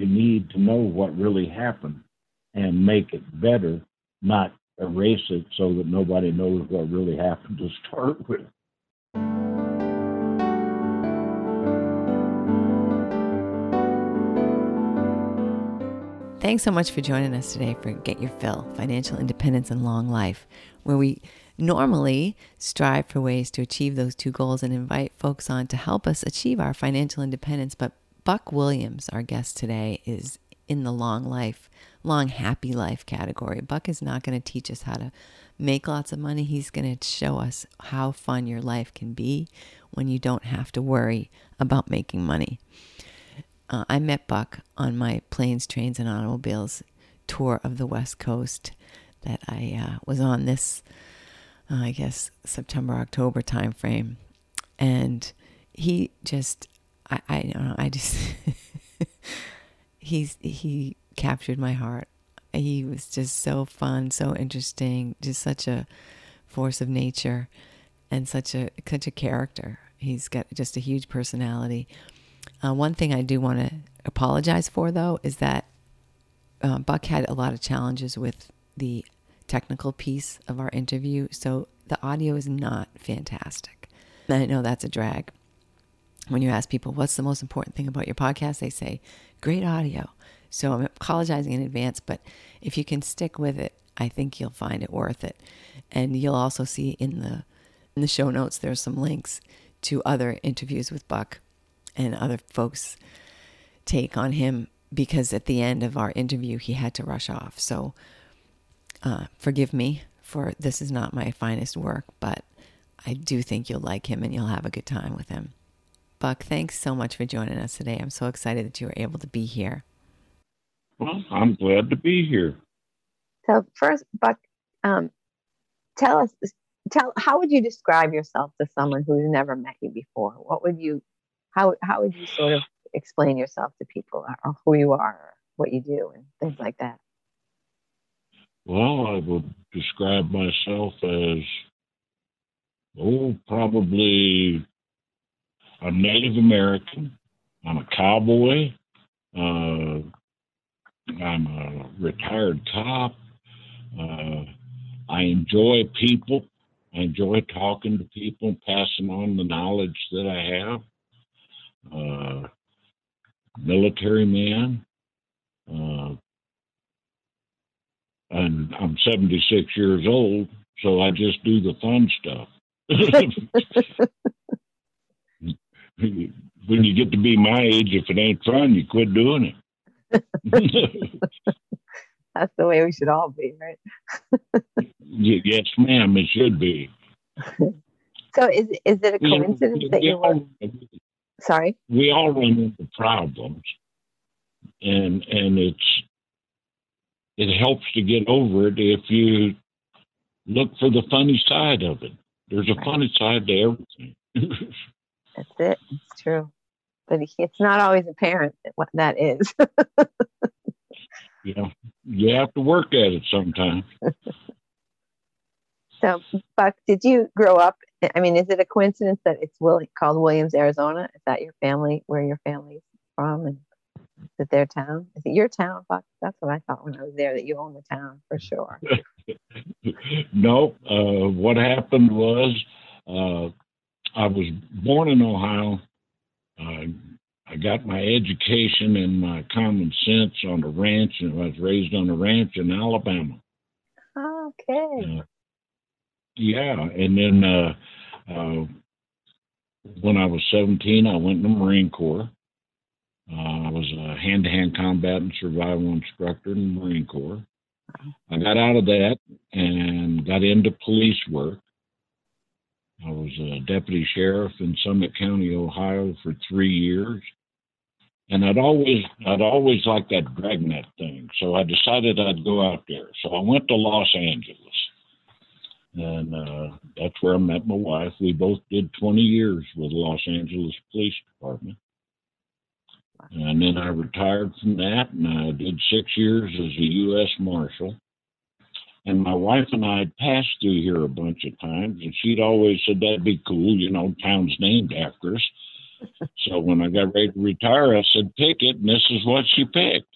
you need to know what really happened and make it better, not erase it so that nobody knows what really happened to start with. Thanks so much for joining us today for Get Your Fill Financial Independence and Long Life, where we normally strive for ways to achieve those two goals and invite folks on to help us achieve our financial independence. But Buck Williams, our guest today, is in the long life, long happy life category. Buck is not going to teach us how to make lots of money. He's going to show us how fun your life can be when you don't have to worry about making money. Uh, I met Buck on my planes, trains, and automobiles tour of the West Coast that I uh, was on this, uh, I guess, September, October timeframe. And he just, I, I don't know, I just, he's, he captured my heart. He was just so fun, so interesting, just such a force of nature and such a, such a character. He's got just a huge personality. Uh, one thing I do want to apologize for, though, is that uh, Buck had a lot of challenges with the technical piece of our interview, so the audio is not fantastic. I know that's a drag. When you ask people, what's the most important thing about your podcast? They say, great audio. So I'm apologizing in advance, but if you can stick with it, I think you'll find it worth it. And you'll also see in the in the show notes there's some links to other interviews with Buck and other folks' take on him because at the end of our interview, he had to rush off. So uh, forgive me for this is not my finest work, but I do think you'll like him and you'll have a good time with him. Buck, thanks so much for joining us today. I'm so excited that you were able to be here. Well, I'm glad to be here. So first, Buck, um, tell us, tell how would you describe yourself to someone who's never met you before? What would you how how would you sort of explain yourself to people or who you are or what you do and things like that well i would describe myself as oh probably a native american. I'm a cowboy. Uh, i'm a retired cop. Uh, i enjoy people. I enjoy talking to people, passing on the knowledge that I have. Uh, military man. Uh, and I'm 76 years old, so I just do the fun stuff. when you get to be my age, if it ain't fun, you quit doing it. That's the way we should all be, right? yes, ma'am, it should be. So, is is it a coincidence that you were? Sorry. We all run into problems, and and it's it helps to get over it if you look for the funny side of it. There's a right. funny side to everything. That's it. It's true, but it's not always apparent what that is. yeah, you have to work at it sometimes. so, Buck, did you grow up I mean, is it a coincidence that it's Will, called Williams, Arizona? Is that your family, where your family's from, and is it their town? Is it your town? Buck? that's what I thought when I was there. That you own the town for sure. no, uh, what happened was uh, I was born in Ohio. Uh, I got my education and my common sense on a ranch, and I was raised on a ranch in Alabama. Okay. Uh, yeah, and then uh, uh, when I was 17, I went in the Marine Corps. Uh, I was a hand-to-hand combat and survival instructor in the Marine Corps. I got out of that and got into police work. I was a deputy sheriff in Summit County, Ohio, for three years, and I'd always I'd always liked that dragnet thing. So I decided I'd go out there. So I went to Los Angeles and uh, that's where I met my wife. We both did 20 years with the Los Angeles Police Department. And then I retired from that, and I did six years as a U.S. Marshal. And my wife and I had passed through here a bunch of times, and she'd always said that'd be cool, you know, town's named after us. so when I got ready to retire, I said, pick it, and this is what she picked.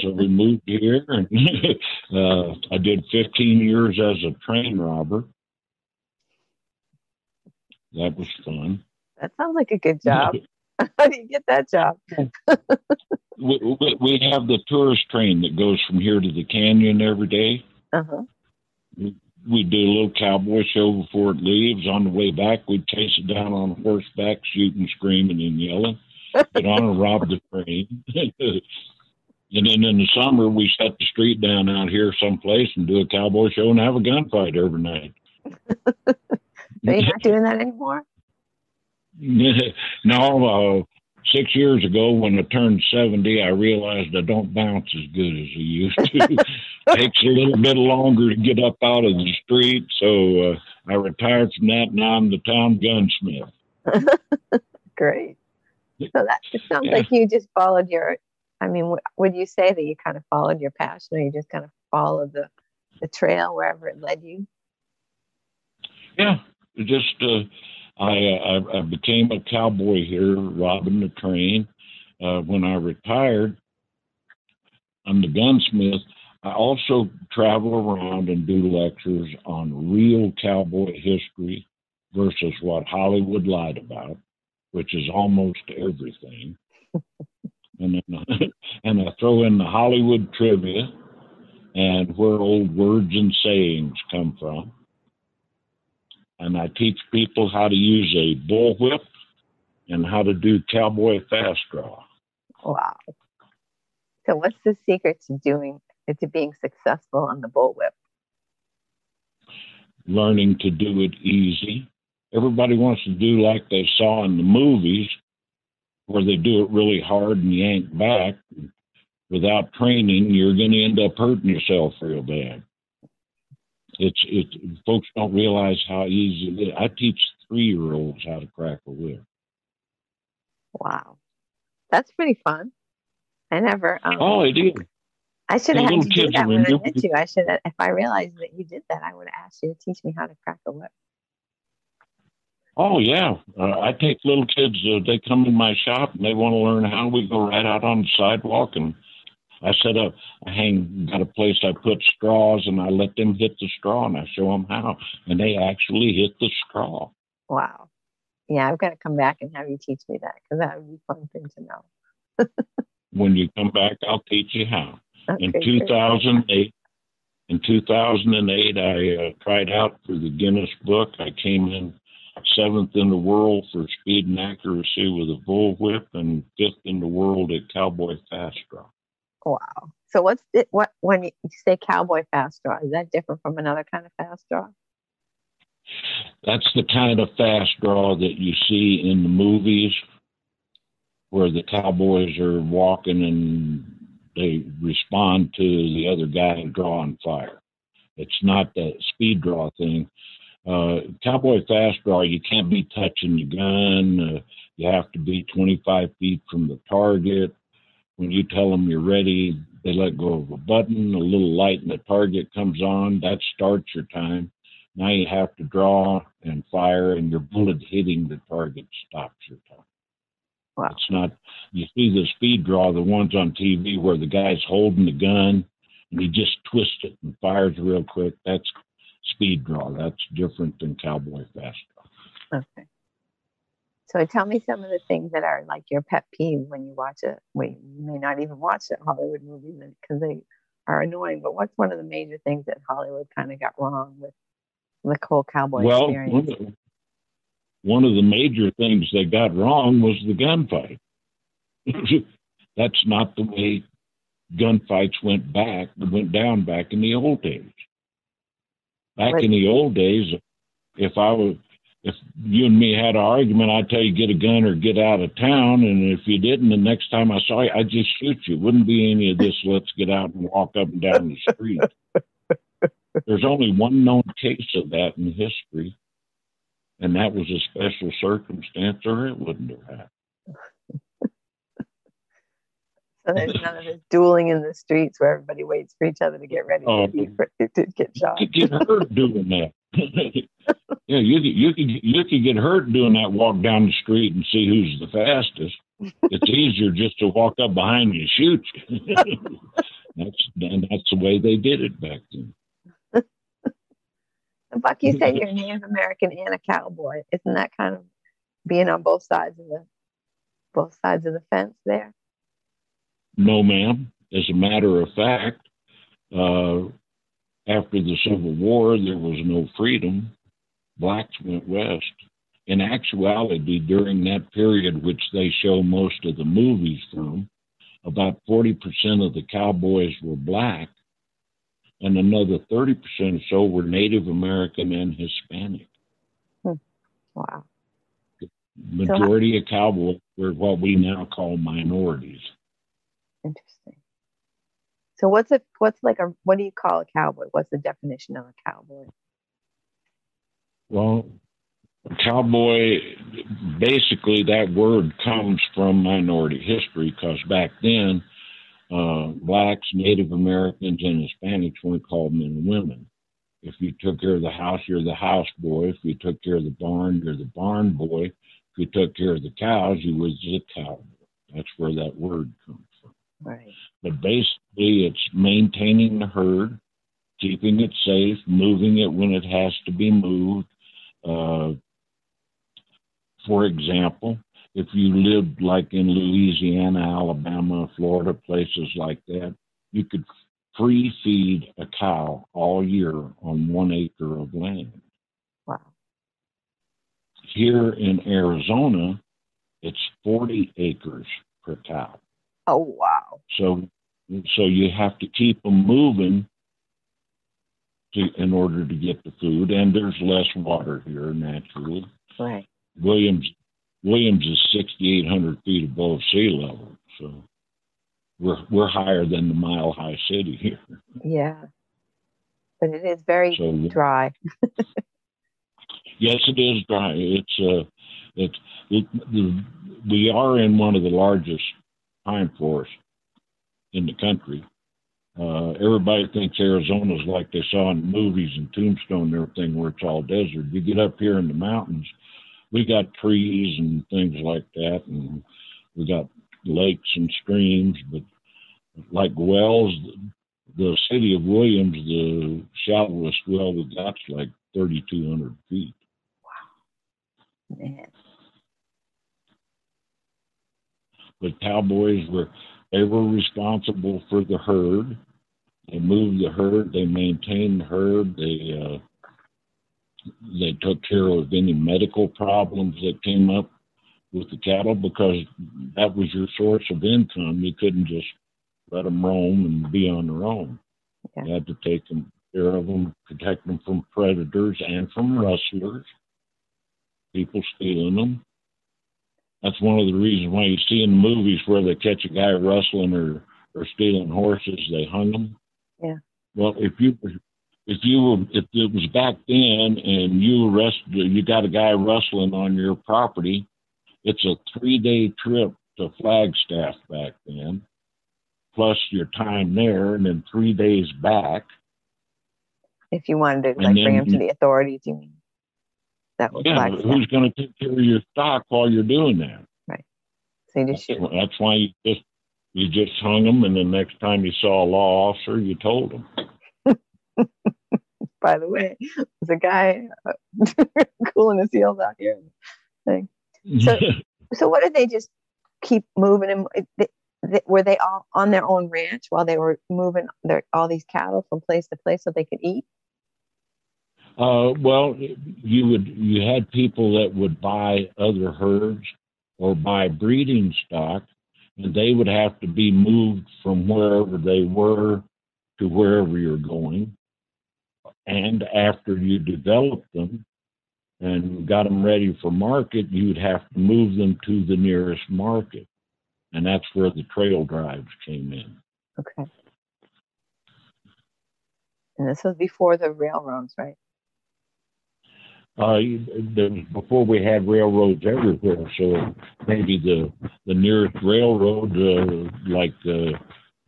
so we moved here, and uh, I did 15 years as a train robber. That was fun. That sounds like a good job. How do you get that job? we, we, we, have the tourist train that goes from here to the canyon every day. Uh-huh. We, we do a little cowboy show before it leaves. On the way back, we'd chase it down on horseback, shooting, screaming, and yelling. Get on and rob the train. and then in the summer, we shut the street down out here someplace and do a cowboy show and have a gunfight every night. They not doing that anymore? no, uh, six years ago when I turned 70, I realized I don't bounce as good as I used to. Takes a little bit longer to get up out of the street. So uh, I retired from that. Now I'm the town gunsmith. Great. So that it sounds yeah. like you just followed your, I mean, would you say that you kind of followed your passion or you just kind of followed the, the trail wherever it led you? Yeah, just uh, I, I, I became a cowboy here, robbing the train. Uh, when I retired, I'm the gunsmith. I also travel around and do lectures on real cowboy history versus what Hollywood lied about, which is almost everything. and then, and I throw in the Hollywood trivia and where old words and sayings come from and I teach people how to use a bullwhip and how to do cowboy fast draw. Wow. So what's the secret to doing it to being successful on the bullwhip? Learning to do it easy. Everybody wants to do like they saw in the movies where they do it really hard and yank back. Without training, you're going to end up hurting yourself real bad. It's it. Folks don't realize how easy it is. I teach three year olds how to crack a whip. Wow, that's pretty fun. I never. Um, oh, it is. I should have had you do that when I met you. I should have, if I realized that you did that, I would have asked you to teach me how to crack a whip. Oh yeah, uh, I take little kids. Uh, they come in my shop and they want to learn how. We go right out on the sidewalk and I set up, I hang, got a place I put straws and I let them hit the straw and I show them how. And they actually hit the straw. Wow. Yeah, I've got to come back and have you teach me that because that would be a fun thing to know. when you come back, I'll teach you how. Okay, in 2008, in 2008, I uh, tried out for the Guinness Book. I came in seventh in the world for speed and accuracy with a bullwhip and fifth in the world at cowboy fast draw. Wow. So what's it, what when you say cowboy fast draw? Is that different from another kind of fast draw? That's the kind of fast draw that you see in the movies where the cowboys are walking and they respond to the other guy drawing fire. It's not that speed draw thing. Uh, cowboy fast draw, you can't be touching the gun. Uh, you have to be 25 feet from the target. When you tell them you're ready, they let go of a button, a little light in the target comes on, that starts your time. Now you have to draw and fire, and your bullet hitting the target stops your time. Wow. It's not, you see the speed draw, the ones on TV where the guy's holding the gun and he just twists it and fires real quick. That's speed draw. That's different than cowboy fast draw. Okay. So tell me some of the things that are like your pet peeve when you watch it. Well, you may not even watch the Hollywood movies because they are annoying. But what's one of the major things that Hollywood kind of got wrong with the whole cowboy well, experience? One of, one of the major things they got wrong was the gunfight. That's not the way gunfights went back, went down back in the old days. Back in the old days, if I was if you and me had an argument, I'd tell you get a gun or get out of town. And if you didn't, the next time I saw you, I'd just shoot you. Wouldn't be any of this. Let's get out and walk up and down the street. There's only one known case of that in history, and that was a special circumstance, or it wouldn't have happened. So there's none of this dueling in the streets where everybody waits for each other to get ready oh, to, be, to, get shot. To get hurt doing that. yeah, you could you could you could get hurt doing that walk down the street and see who's the fastest. It's easier just to walk up behind you and shoot you. that's and that's the way they did it back then. Buck, you said you're a Native American and a cowboy. Isn't that kind of being on both sides of the both sides of the fence there? No, ma'am. As a matter of fact, uh, after the Civil War, there was no freedom. Blacks went west. In actuality, during that period, which they show most of the movies from, about 40% of the cowboys were black, and another 30% or so were Native American and Hispanic. Hmm. Wow. The majority so, of cowboys were what we now call minorities. Interesting. So what's a what's like a what do you call a cowboy? What's the definition of a cowboy? Well, cowboy basically that word comes from minority history because back then uh, blacks, Native Americans, and Hispanics weren't called men and women. If you took care of the house, you're the house boy. If you took care of the barn, you're the barn boy. If you took care of the cows, you was the cowboy. That's where that word comes from. Right. But basically, it's maintaining the herd, keeping it safe, moving it when it has to be moved. Uh, for example, if you lived like in Louisiana, Alabama, Florida, places like that, you could free feed a cow all year on one acre of land. Wow. Here in Arizona, it's 40 acres per cow. Oh, wow. So, so you have to keep them moving to, in order to get the food, and there's less water here naturally. Right. Williams Williams is 6,800 feet above sea level, so we're we're higher than the Mile High City here. Yeah, but it is very so, dry. yes, it is dry. It's uh, it's it, the, we are in one of the largest pine forests in the country. Uh, everybody thinks Arizona is like they saw in movies and Tombstone and everything, where it's all desert. You get up here in the mountains, we got trees and things like that, and we got lakes and streams. But like wells, the city of Williams, the shallowest well we got's like 3,200 feet. Wow, man. But cowboys were they were responsible for the herd. They moved the herd. They maintained the herd. They uh, they took care of any medical problems that came up with the cattle because that was your source of income. You couldn't just let them roam and be on their own. Okay. You had to take them, care of them, protect them from predators and from rustlers, people stealing them. That's one of the reasons why you see in the movies where they catch a guy rustling or, or stealing horses, they hung them. Yeah. Well, if you if you were if it was back then and you arrest you got a guy rustling on your property, it's a three day trip to Flagstaff back then, plus your time there, and then three days back. If you wanted to like bring him to the authorities, you mean? That was yeah, Flagstaff. who's going to take care of your stock while you're doing that? Right. So you just that's, that's why you just you just hung them, and the next time you saw a law officer, you told them. By the way, there's a guy uh, cooling his heels out here. Thing. So, so what did they just keep moving? And they, they, were they all on their own ranch while they were moving their all these cattle from place to place so they could eat? Uh, well, you would you had people that would buy other herds or buy breeding stock, and they would have to be moved from wherever they were to wherever you're going. And after you developed them and got them ready for market, you'd have to move them to the nearest market. And that's where the trail drives came in. Okay. And this was before the railroads, right? Uh, before we had railroads everywhere, so maybe the the nearest railroad, uh, like uh,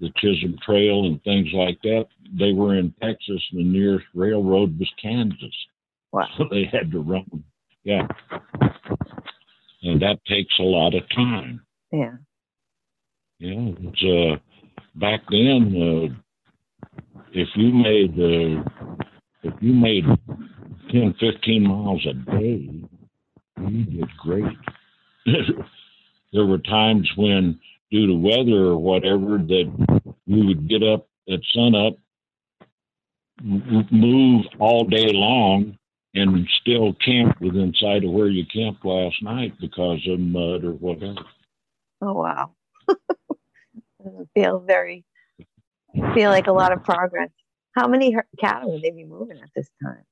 the Chisholm Trail and things like that. They were in Texas, and the nearest railroad was Kansas. Wow. So they had to run. Yeah. And that takes a lot of time. Yeah. Yeah. It's, uh, back then, uh, if you made, uh, if you made 10, 15 miles a day, we did great. there were times when, due to weather or whatever, that we would get up at sunup, move all day long, and still camp within sight of where you camped last night because of mud or whatever. Oh wow. Feel very feel like a lot of progress. How many cattle would they be moving at this time?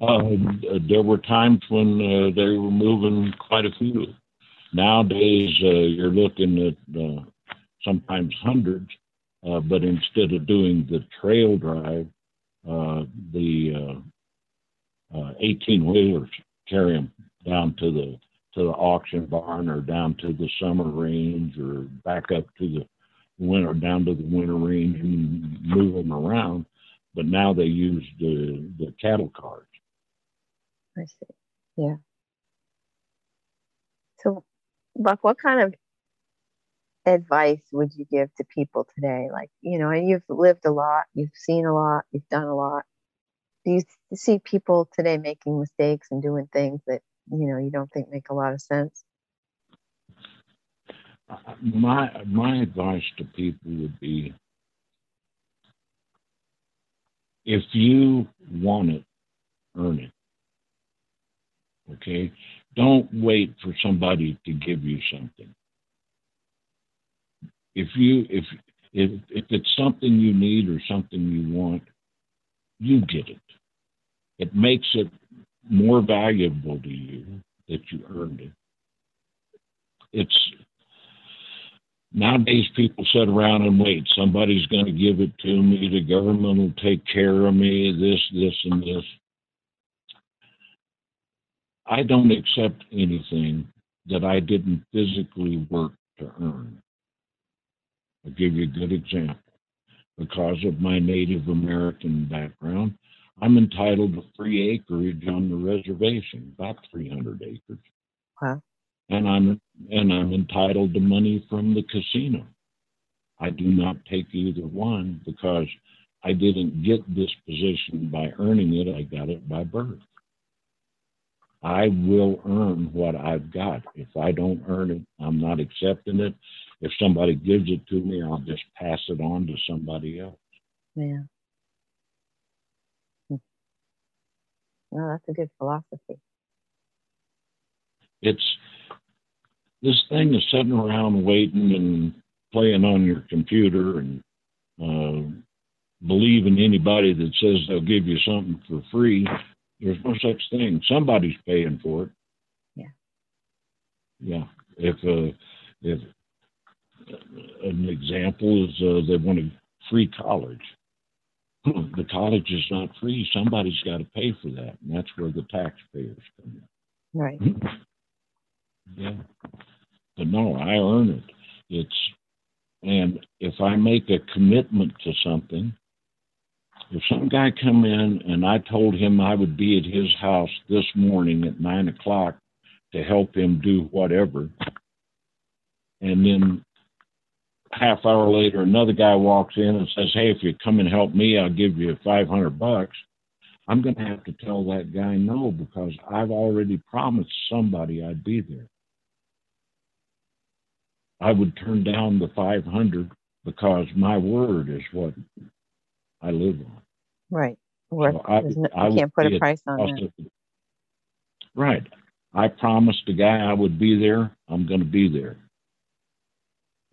Uh, there were times when uh, they were moving quite a few. Nowadays, uh, you're looking at uh, sometimes hundreds, uh, but instead of doing the trail drive, the 18 wheelers carry them down to the to the auction barn or down to the summer range or back up to the winter down to the winter range and move them around. But now they use the the cattle cars. I see. Yeah. So, Buck, what kind of advice would you give to people today? Like, you know, and you've lived a lot, you've seen a lot, you've done a lot. Do you see people today making mistakes and doing things that, you know, you don't think make a lot of sense? Uh, my my advice to people would be if you want it, earn it. Okay? Don't wait for somebody to give you something. If you if if if it's something you need or something you want, you get it. It makes it more valuable to you that you earned it. It's nowadays people sit around and wait. Somebody's going to give it to me. The government will take care of me. This, this, and this. I don't accept anything that I didn't physically work to earn. I'll give you a good example. Because of my Native American background, I'm entitled to free acreage on the reservation, about 300 acres. Wow. And I'm and I'm entitled to money from the casino. I do not take either one because I didn't get this position by earning it. I got it by birth. I will earn what I've got. If I don't earn it, I'm not accepting it. If somebody gives it to me, I'll just pass it on to somebody else. Yeah. Hmm. No, that's a good philosophy. It's this thing is sitting around waiting and playing on your computer and uh, believing anybody that says they'll give you something for free. There's no such thing. Somebody's paying for it. Yeah. Yeah. If uh, if an example is uh, they want a free college. the college is not free. Somebody's got to pay for that, and that's where the taxpayers come in. Right. Yeah. But no, I earn it. It's and if I make a commitment to something, if some guy come in and I told him I would be at his house this morning at nine o'clock to help him do whatever, and then half hour later another guy walks in and says, "Hey, if you come and help me, I'll give you five hundred bucks." I'm going to have to tell that guy no because I've already promised somebody I'd be there. I would turn down the 500 because my word is what I live on. Right. So I- no, I can't put a price on that. Right. I promised the guy I would be there. I'm going to be there.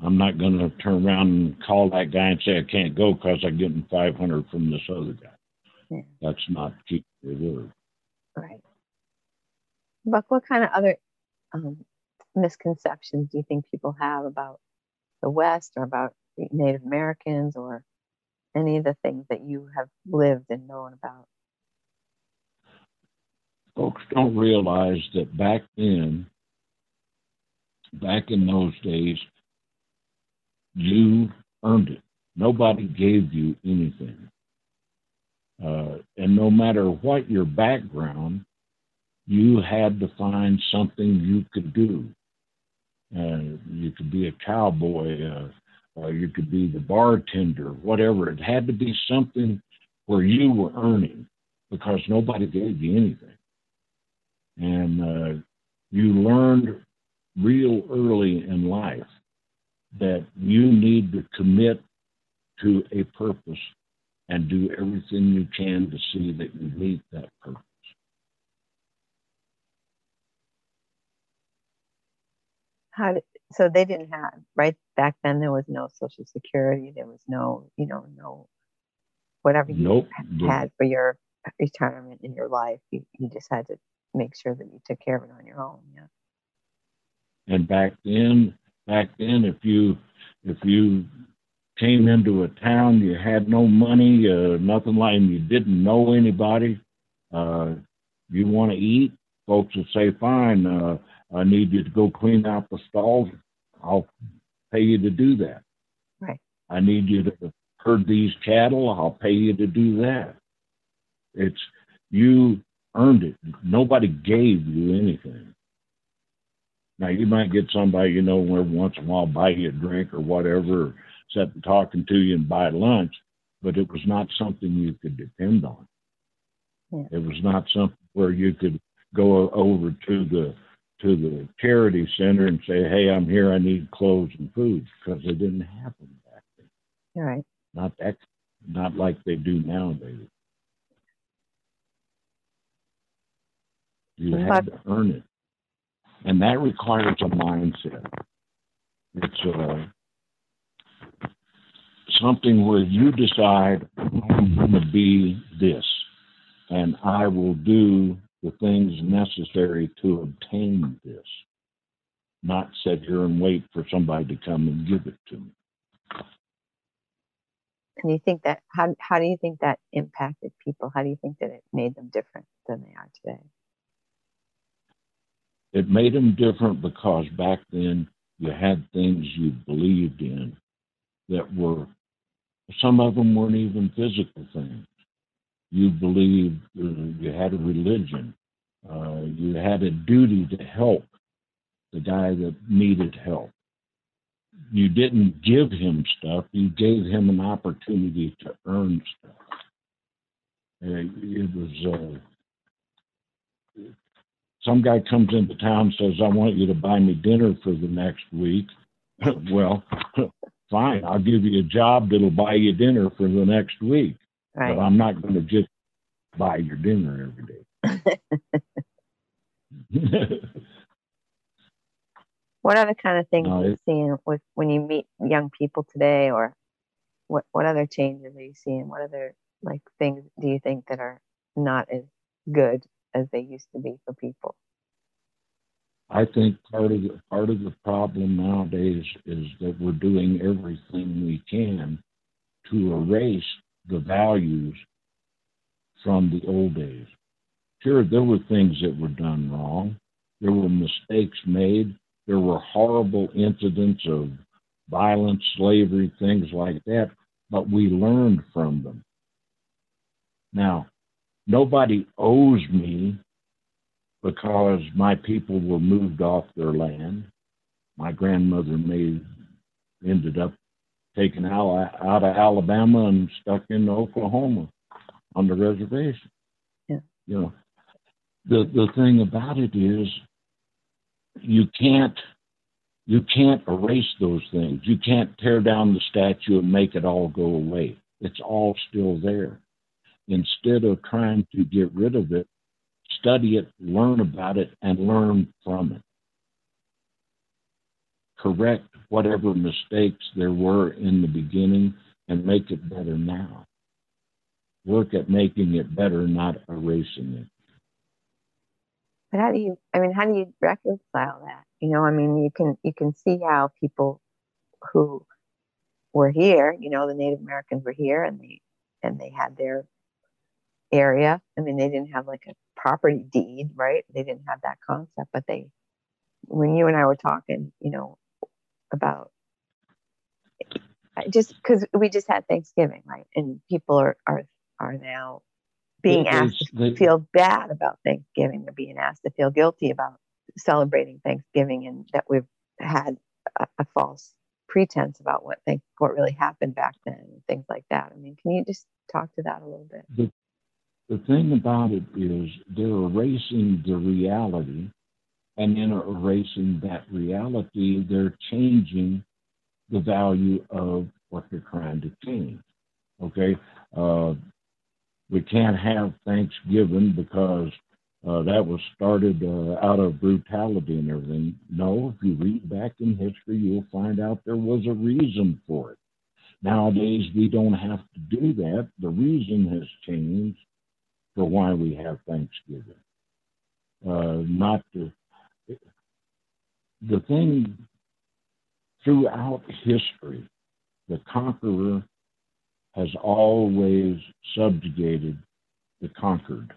I'm not going to turn around and call that guy and say I can't go because I'm getting 500 from this other guy. Yeah. That's not keeping your word. Right. Buck, what kind of other um, misconceptions do you think people have about the West or about Native Americans or any of the things that you have lived and known about? Folks don't realize that back then, back in those days, you earned it. Nobody gave you anything. Uh, and no matter what your background, you had to find something you could do. Uh, you could be a cowboy, uh, uh, you could be the bartender, whatever. It had to be something where you were earning because nobody gave you anything. And uh, you learned real early in life that you need to commit to a purpose and do everything you can to see that you meet that purpose. How so they didn't have right back then there was no social security there was no you know no whatever you Nope. had for your retirement in your life you, you just had to make sure that you took care of it on your own yeah And back then, back then, if you if you came into a town, you had no money, uh, nothing like, and you didn't know anybody. Uh, you want to eat? Folks would say, "Fine, uh, I need you to go clean out the stalls. I'll pay you to do that." Right. I need you to herd these cattle. I'll pay you to do that. It's you earned it. Nobody gave you anything. Now you might get somebody you know every once in a while buy you a drink or whatever, or sit and talking to you and buy lunch, but it was not something you could depend on. Yeah. It was not something where you could go over to the to the charity center and say, "Hey, I'm here. I need clothes and food," because it didn't happen back then. all right Not that, not like they do nowadays. You had to earn it, and that requires a mindset. It's uh, something where you decide I'm going to be this, and I will do the things necessary to obtain this. Not sit here and wait for somebody to come and give it to me. and you think that how, how do you think that impacted people how do you think that it made them different than they are today it made them different because back then you had things you believed in that were some of them weren't even physical things you believed you had a religion uh, you had a duty to help the guy that needed help you didn't give him stuff you gave him an opportunity to earn stuff Uh, it was uh, some guy comes into town and says, I want you to buy me dinner for the next week. well, fine, I'll give you a job that'll buy you dinner for the next week. Right. But I'm not going to just buy your dinner every day. what other kind of things No, are you seeing with when you meet young people today or what what other changes are you seeing? What other like things do you think that are not as good as they used to be for people? I think part of the part of the problem nowadays is that we're doing everything we can to erase the values from the old days. Sure, there were things that were done wrong. There were mistakes made. There were horrible incidents of violence, slavery, things like that, but we learned from them. Now, nobody owes me because my people were moved off their land. My grandmother made ended up taken out, out of Alabama and stuck in Oklahoma on the reservation. Yeah. You know, the the thing about it is you can't you can't erase those things. You can't tear down the statue and make it all go away. It's all still there. Instead of trying to get rid of it, study it, learn about it, and learn from it. Correct whatever mistakes there were in the beginning and make it better now. Work at making it better, not erasing it. but how do you i mean how do you reconcile that you know i mean you can you can see how people who were here you know the native americans were here and they and they had their area i mean they didn't have like a property deed right they didn't have that concept but they when you and i were talking you know about just because we just had thanksgiving right and people are are are now being asked to feel bad about Thanksgiving. They're being asked to feel guilty about celebrating Thanksgiving, and that we've had a, a false pretense about what think what really happened back then and things like that. I mean, can you just talk to that a little bit? The, the thing about it is they're erasing the reality, and in erasing that reality, they're changing the value of what they're trying to change. Okay, uh, we can't have Thanksgiving because uh, that was started uh, out of brutality and everything. No, if you read back in history, you'll find out there was a reason for it. Nowadays, we don't have to do that. The reason has changed for why we have Thanksgiving. Uh, not to, the thing throughout history, the conqueror has always subjugated the conquered.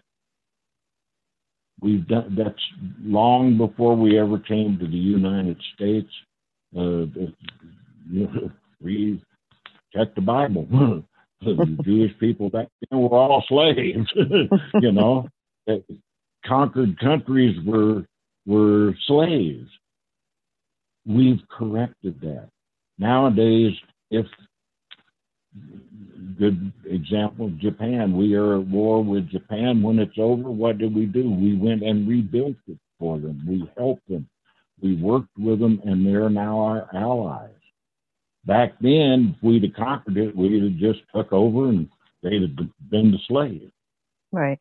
We've done that's long before we ever came to the United States. Uh, we check the Bible. the Jewish people back then were all slaves. you know, conquered countries were were slaves. We've corrected that. Nowadays, if good example Japan. We are at war with Japan. When it's over, what did we do? We went and rebuilt it for them. We helped them. We worked with them, and they're now our allies. Back then, if we'd have conquered it, we'd have just took over and they'd have been the slave. Right.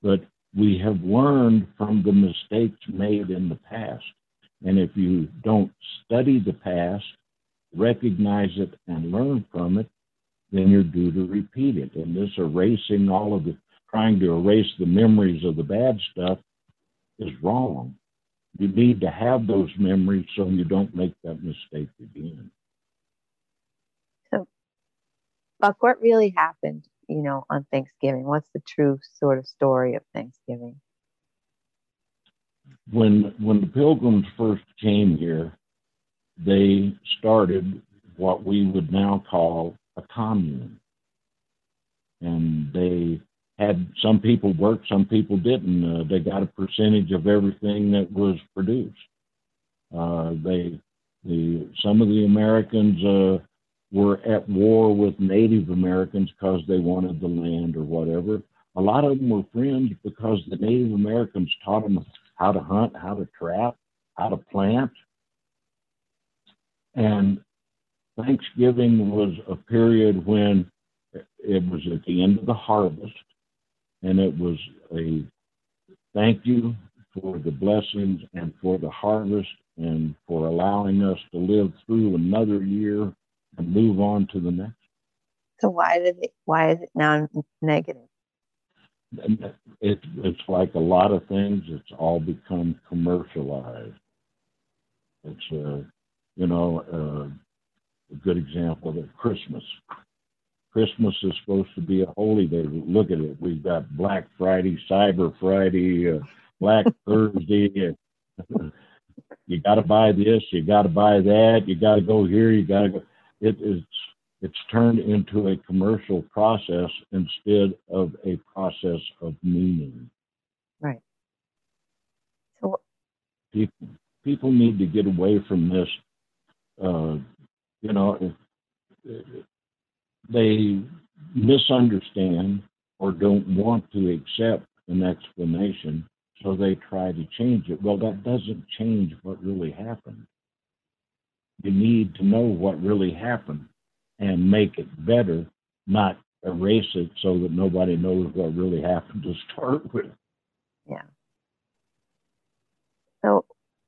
But we have learned from the mistakes made in the past. And if you don't study the past, recognize it and learn from it, then you're due to repeat it. And this erasing all of the, trying to erase the memories of the bad stuff is wrong. You need to have those memories so you don't make that mistake again. So, Buck, what really happened, you know, on Thanksgiving? What's the true sort of story of Thanksgiving? When when the pilgrims first came here, they started what we would now call a commune. And they had some people work, some people didn't. Uh, they got a percentage of everything that was produced. Uh, they, the, some of the Americans uh, were at war with Native Americans because they wanted the land or whatever. A lot of them were friends because the Native Americans taught them how to hunt, how to trap, how to plant, and Thanksgiving was a period when it was at the end of the harvest, and it was a thank you for the blessings and for the harvest and for allowing us to live through another year and move on to the next. So why did it, why is it now negative? It, it's like a lot of things. It's all become commercialized. It's uh, you know, uh, a good example of Christmas. Christmas is supposed to be a holy day. Look at it. We've got Black Friday, Cyber Friday, uh, Black Thursday. you got to buy this. You got to buy that. You got to go here. You got to go. It is. It's turned into a commercial process instead of a process of meaning. Right. So people people need to get away from this uh, you know, if they misunderstand or don't want to accept an explanation, so they try to change it. Well, that doesn't change what really happened. You need to know what really happened and make it better, not erase it so that nobody knows what really happened to start with. Yeah. So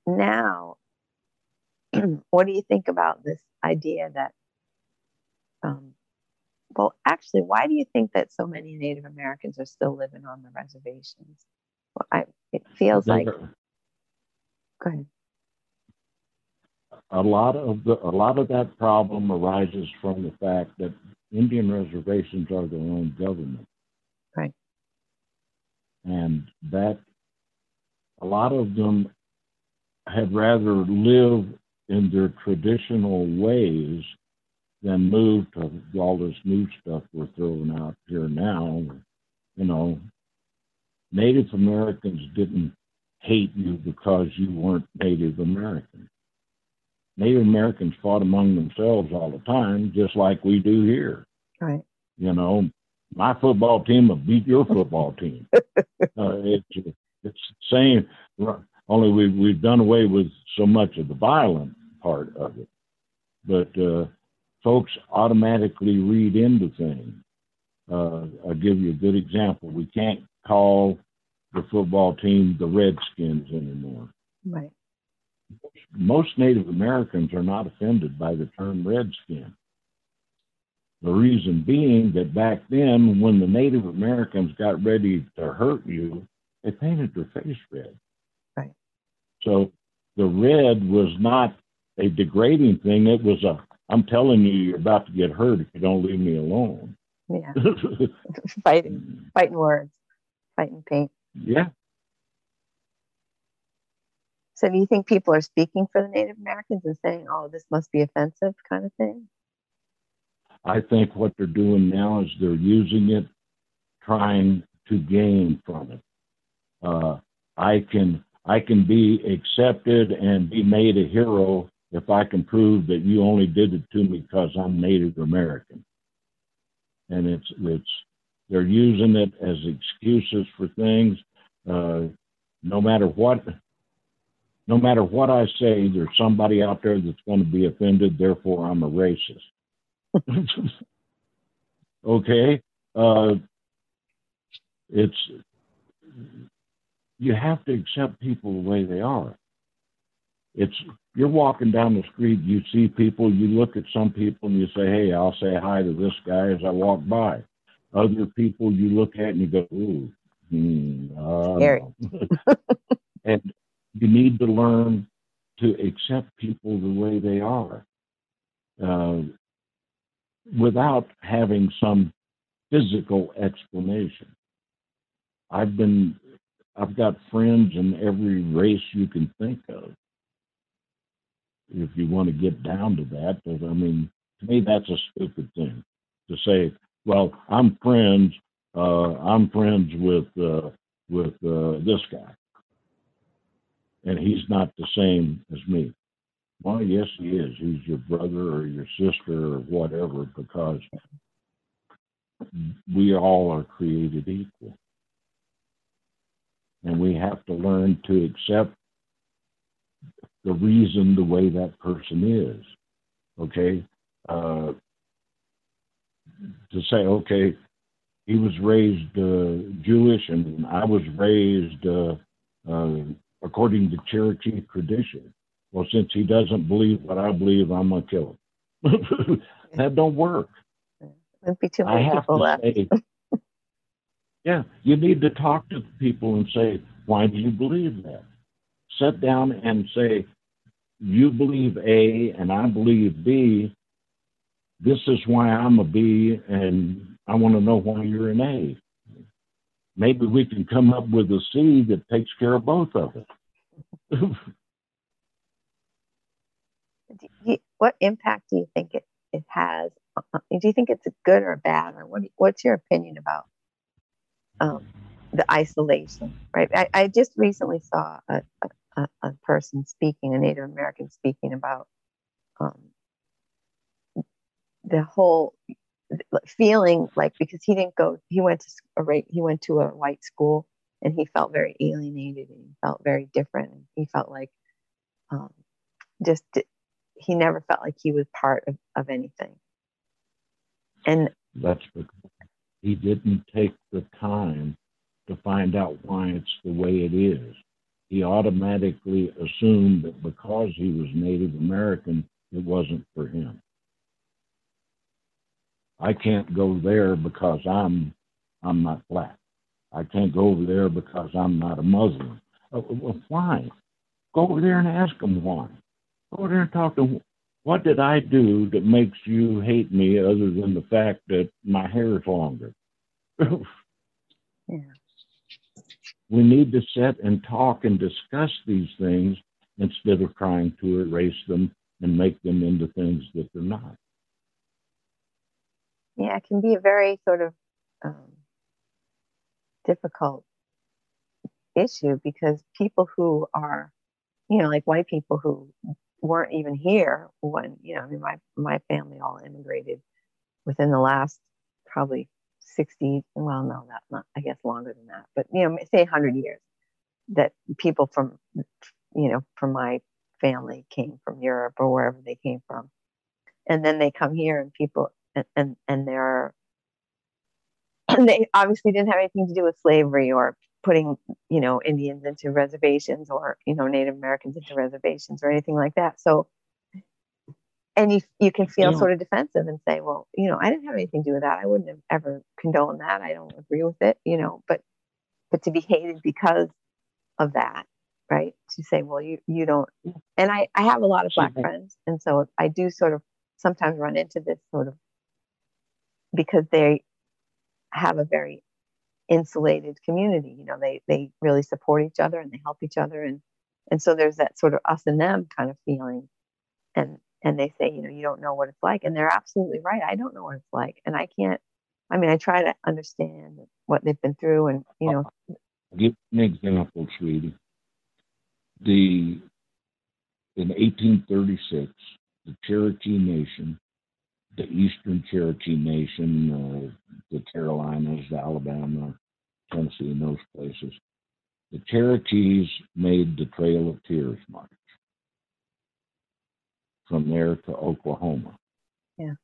now what do you think about this idea that, um, well, actually, why do you think that so many Native Americans are still living on the reservations? Well, I, it feels like. Go ahead. A lot of the a lot of that problem arises from the fact that Indian reservations are their own government. Right. And that a lot of them have rather live in their traditional ways than move to all this new stuff we're throwing out here now. You know, Native Americans didn't hate you because you weren't Native American. Native Americans fought among themselves all the time, just like we do here. Right. You know, my football team will beat your football team. uh, it's it's the same. Only we we've done away with so much of the violent part of it, but uh, folks automatically read into things. Uh, I'll give you a good example. We can't call the football team the Redskins anymore. Right. Most Native Americans are not offended by the term redskin. The reason being that back then, when the Native Americans got ready to hurt you, they painted their face red. Right. So the red was not a degrading thing. It was a, I'm telling you, you're about to get hurt if you don't leave me alone. Yeah. fighting, fighting words, fighting paint. Yeah. So do you think people are speaking for the Native Americans and saying, oh, this must be offensive kind of thing? I think what they're doing now is they're using it, trying to gain from it. Uh, I can I can be accepted and be made a hero if I can prove that you only did it to me because I'm Native American. And it's it's they're using it as excuses for things. Uh, no matter what, no matter what I say, there's somebody out there that's going to be offended. Therefore, I'm a racist. okay, uh, it's you have to accept people the way they are. It's you're walking down the street, you see people, you look at some people and you say, "Hey, I'll say hi to this guy as I walk by." Other people you look at and you go, "Ooh, hmm, Scary. and you need to learn to accept people the way they are, uh, without having some physical explanation. I've been I've got friends in every race you can think of. If you want to get down to that, but I mean, to me, that's a stupid thing to say. Well, I'm friends. Uh, I'm friends with uh, with uh, this guy, and he's not the same as me. Well, yes, he is. He's your brother or your sister or whatever, because we all are created equal and we have to learn to accept the reason the way that person is. Okay, uh, to say okay, he was raised uh, Jewish and I was raised uh, uh according to Cherokee tradition. Well, since he doesn't believe what I believe, I'm gonna kill him. that don't work. There'd be too many people left. Say, yeah, you need to talk to people and say, why do you believe that? Sit down and say, you believe A and I believe B. This is why I'm a B and I want to know why you're an A. Maybe we can come up with a C that takes care of both of it. what impact do you think it, it has? Do you think it's good or bad, or what, what's your opinion about um, the isolation, right? I, I just recently saw a, a, a, person speaking, a Native American speaking about um, the whole feeling like because he didn't go, he went to a he went to a white school and he felt very alienated and he felt very different and he felt like um, just he never felt like he was part of, of anything. And that's because he didn't take the time to find out why it's the way it is. He automatically assumed that because he was Native American, it wasn't for him. I can't go there because I'm I'm not black. I can't go over there because I'm not a Muslim. Uh, well, why? Go over there and ask them why. Go over there and talk to them. What did I do that makes you hate me other than the fact that my hair is longer? yeah. We need to sit and talk and discuss these things instead of trying to erase them and make them into things that they're not. Yeah, it can be a very sort of um, difficult issue because people who are, you know, like white people who weren't even here when, you know, I mean, my, my family all immigrated within the last probably 60, well, no, that's not, I guess longer than that, but, you know, say 100 years that people from, you know, from my family came from Europe or wherever they came from. And then they come here and people, and, and, and they're, and they obviously didn't have anything to do with slavery or putting, you know, Indians into reservations or, you know, Native Americans into reservations or anything like that. So, and you, you can feel yeah. sort of defensive and say, well, you know, I didn't have anything to do with that. I wouldn't have ever condoned that. I don't agree with it, you know, but, but to be hated because of that, right? To say, well, you, you don't, and I, I have a lot of black mm-hmm. friends. And so I do sort of sometimes run into this sort of, because they have a very insulated community. You know, they they really support each other and they help each other, and and so there's that sort of us and them kind of feeling, and and they say, you know, you don't know what it's like, and they're absolutely right. I don't know what it's like, and I can't. I mean, I try to understand what they've been through, and you know. give an example, sweetie. The in 1836, the Cherokee Nation the Eastern Cherokee Nation, uh, the Carolinas, Alabama, Tennessee, and those places. The Cherokees made the Trail of Tears march from there to Oklahoma. Yeah.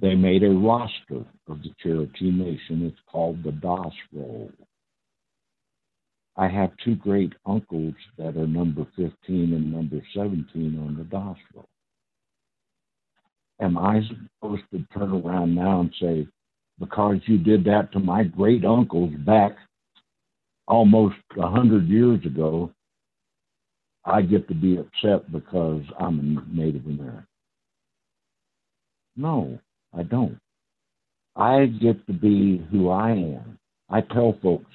They made a roster of the Cherokee Nation. It's called the Dawes Roll. I have two great uncles that are number 15 and number 17 on the Dawes Roll am I supposed to turn around now and say, because you did that to my great uncles back almost a hundred years ago, I get to be upset because I'm a Native American? No, I don't. I get to be who I am. I tell folks,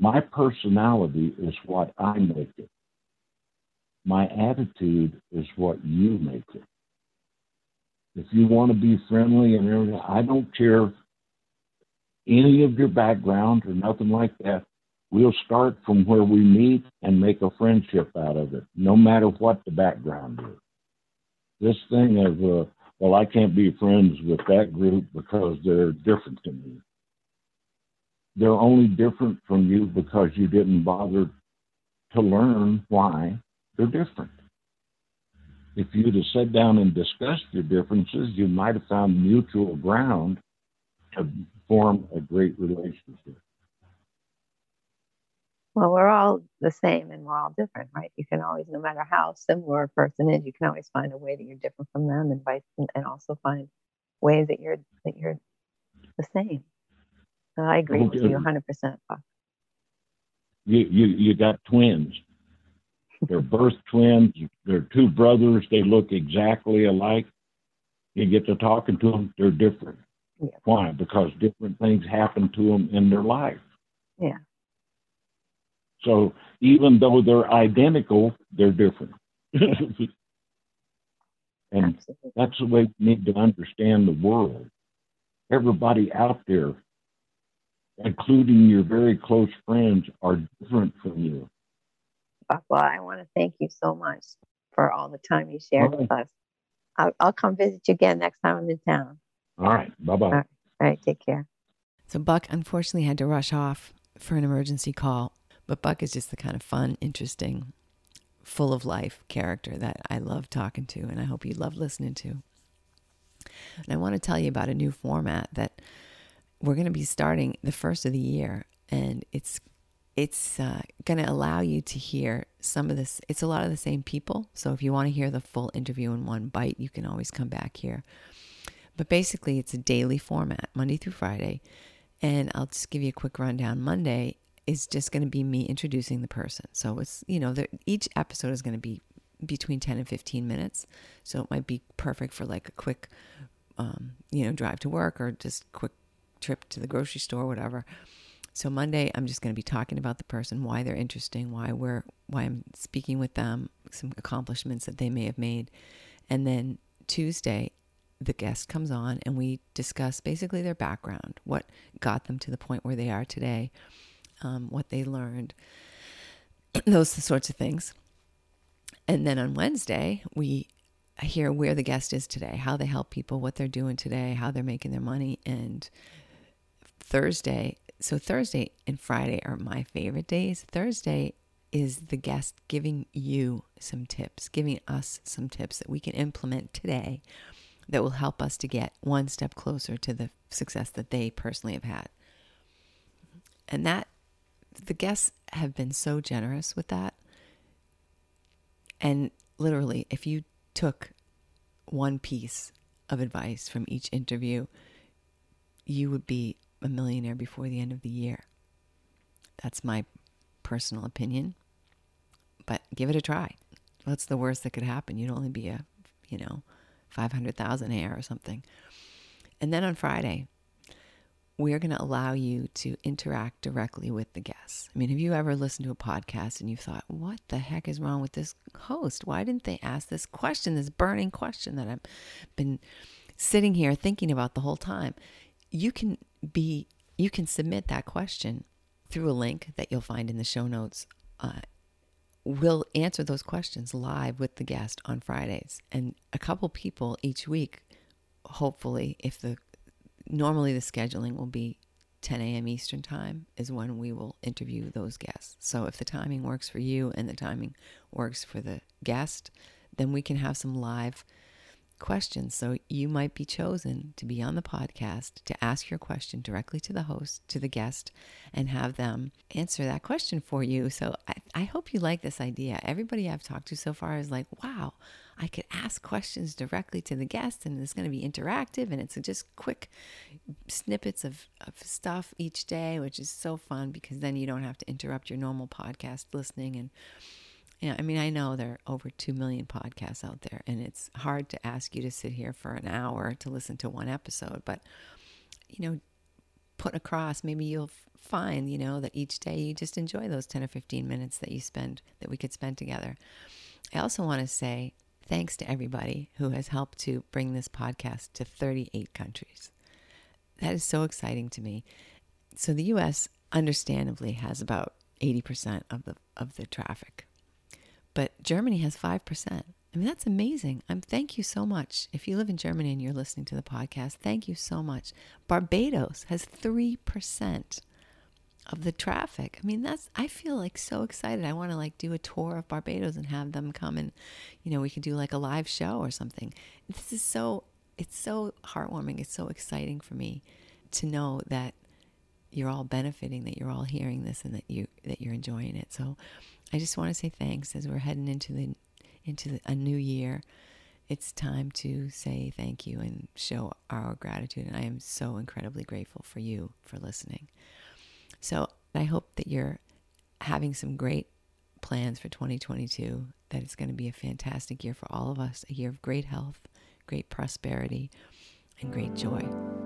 my personality is what I make it. My attitude is what you make it. If you want to be friendly and everything, I don't care any of your background or nothing like that. We'll start from where we meet and make a friendship out of it, no matter what the background is. This thing of, uh, well, I can't be friends with that group because they're different than me. They're only different from you because you didn't bother to learn why they're different if you'd have sat down and discussed your differences, you might have found mutual ground to form a great relationship. Well, we're all the same and we're all different, right? You can always, no matter how similar a person is, you can always find a way that you're different from them, and vice, and also find ways that you're that you're the same. So I agree okay. with you 100 percent. You you you got twins. They're birth twins. They're two brothers. They look exactly alike. You get to talking to them, they're different. Yeah. Why? Because different things happen to them in their life. Yeah. So even though they're identical, they're different. and Absolutely. that's the way you need to understand the world. Everybody out there, including your very close friends, are different from you. Well, I want to thank you so much for all the time you shared with us. I'll, I'll, come visit you again next time I'm in town. All right. Bye bye. All, all right. Take care. So, Buck unfortunately had to rush off for an emergency call. But Buck is just the kind of fun, interesting, full of life character that I love talking to, and I hope you love listening to. And I want to tell you about a new format that we're going to be starting the first of the year, and it's it's uh, going to allow you to hear some of this. It's a lot of the same people. So if you want to hear the full interview in one bite, you can always come back here. But basically, it's a daily format, Monday through Friday. And I'll just give you a quick rundown. Monday is just going to be me introducing the person. So it's, you know, each episode is going to be between 10 and 15 minutes. So it might be perfect for like a quick, um, you know, drive to work or just quick trip to the grocery store, whatever. So Monday, I'm just going to be talking about the person, why they're interesting, why we're, why I'm speaking with them, some accomplishments that they may have made, and then Tuesday, the guest comes on and we discuss basically their background, what got them to the point where they are today, um, what they learned, those sorts of things. And then on Wednesday, we hear where the guest is today, how they help people, what they're doing today, how they're making their money. And Thursday, so Thursday and Friday are my favorite days. Thursday is the guest giving you some tips, giving us some tips that we can implement today that will help us to get one step closer to the success that they personally have had. And that the guests have been so generous with that. And literally, if you took one piece of advice from each interview, you would be a millionaire before the end of the year. That's my personal opinion. But give it a try. What's the worst that could happen? You'd only be a, you know, 500,000 a or something. And then on Friday, we're going to allow you to interact directly with the guests. I mean, have you ever listened to a podcast and you thought, what the heck is wrong with this host? Why didn't they ask this question, this burning question that I've been sitting here thinking about the whole time? You can be, you can submit that question through a link that you'll find in the show notes. Uh, we'll answer those questions live with the guest on Fridays. And a couple people each week, hopefully, if the normally the scheduling will be 10 a.m. Eastern Time is when we will interview those guests. So if the timing works for you and the timing works for the guest, then we can have some live questions. So you might be chosen to be on the podcast to ask your question directly to the host, to the guest, and have them answer that question for you. So I, I hope you like this idea. Everybody I've talked to so far is like, wow, I could ask questions directly to the guest and it's going to be interactive and it's just quick snippets of, of stuff each day, which is so fun because then you don't have to interrupt your normal podcast listening and yeah, I mean, I know there are over 2 million podcasts out there, and it's hard to ask you to sit here for an hour to listen to one episode. But, you know, put across, maybe you'll find, you know, that each day you just enjoy those 10 or 15 minutes that you spend, that we could spend together. I also want to say thanks to everybody who has helped to bring this podcast to 38 countries. That is so exciting to me. So the US understandably has about 80% of the of the traffic but Germany has 5%. I mean, that's amazing. I'm thank you so much. If you live in Germany and you're listening to the podcast, thank you so much. Barbados has 3% of the traffic. I mean, that's I feel like so excited. I want to like do a tour of Barbados and have them come and you know, we could do like a live show or something. This is so it's so heartwarming. It's so exciting for me to know that you're all benefiting, that you're all hearing this and that you that you're enjoying it. So I just want to say thanks as we're heading into the into the, a new year. It's time to say thank you and show our gratitude. And I am so incredibly grateful for you for listening. So I hope that you're having some great plans for 2022, that it's going to be a fantastic year for all of us, a year of great health, great prosperity, and great joy.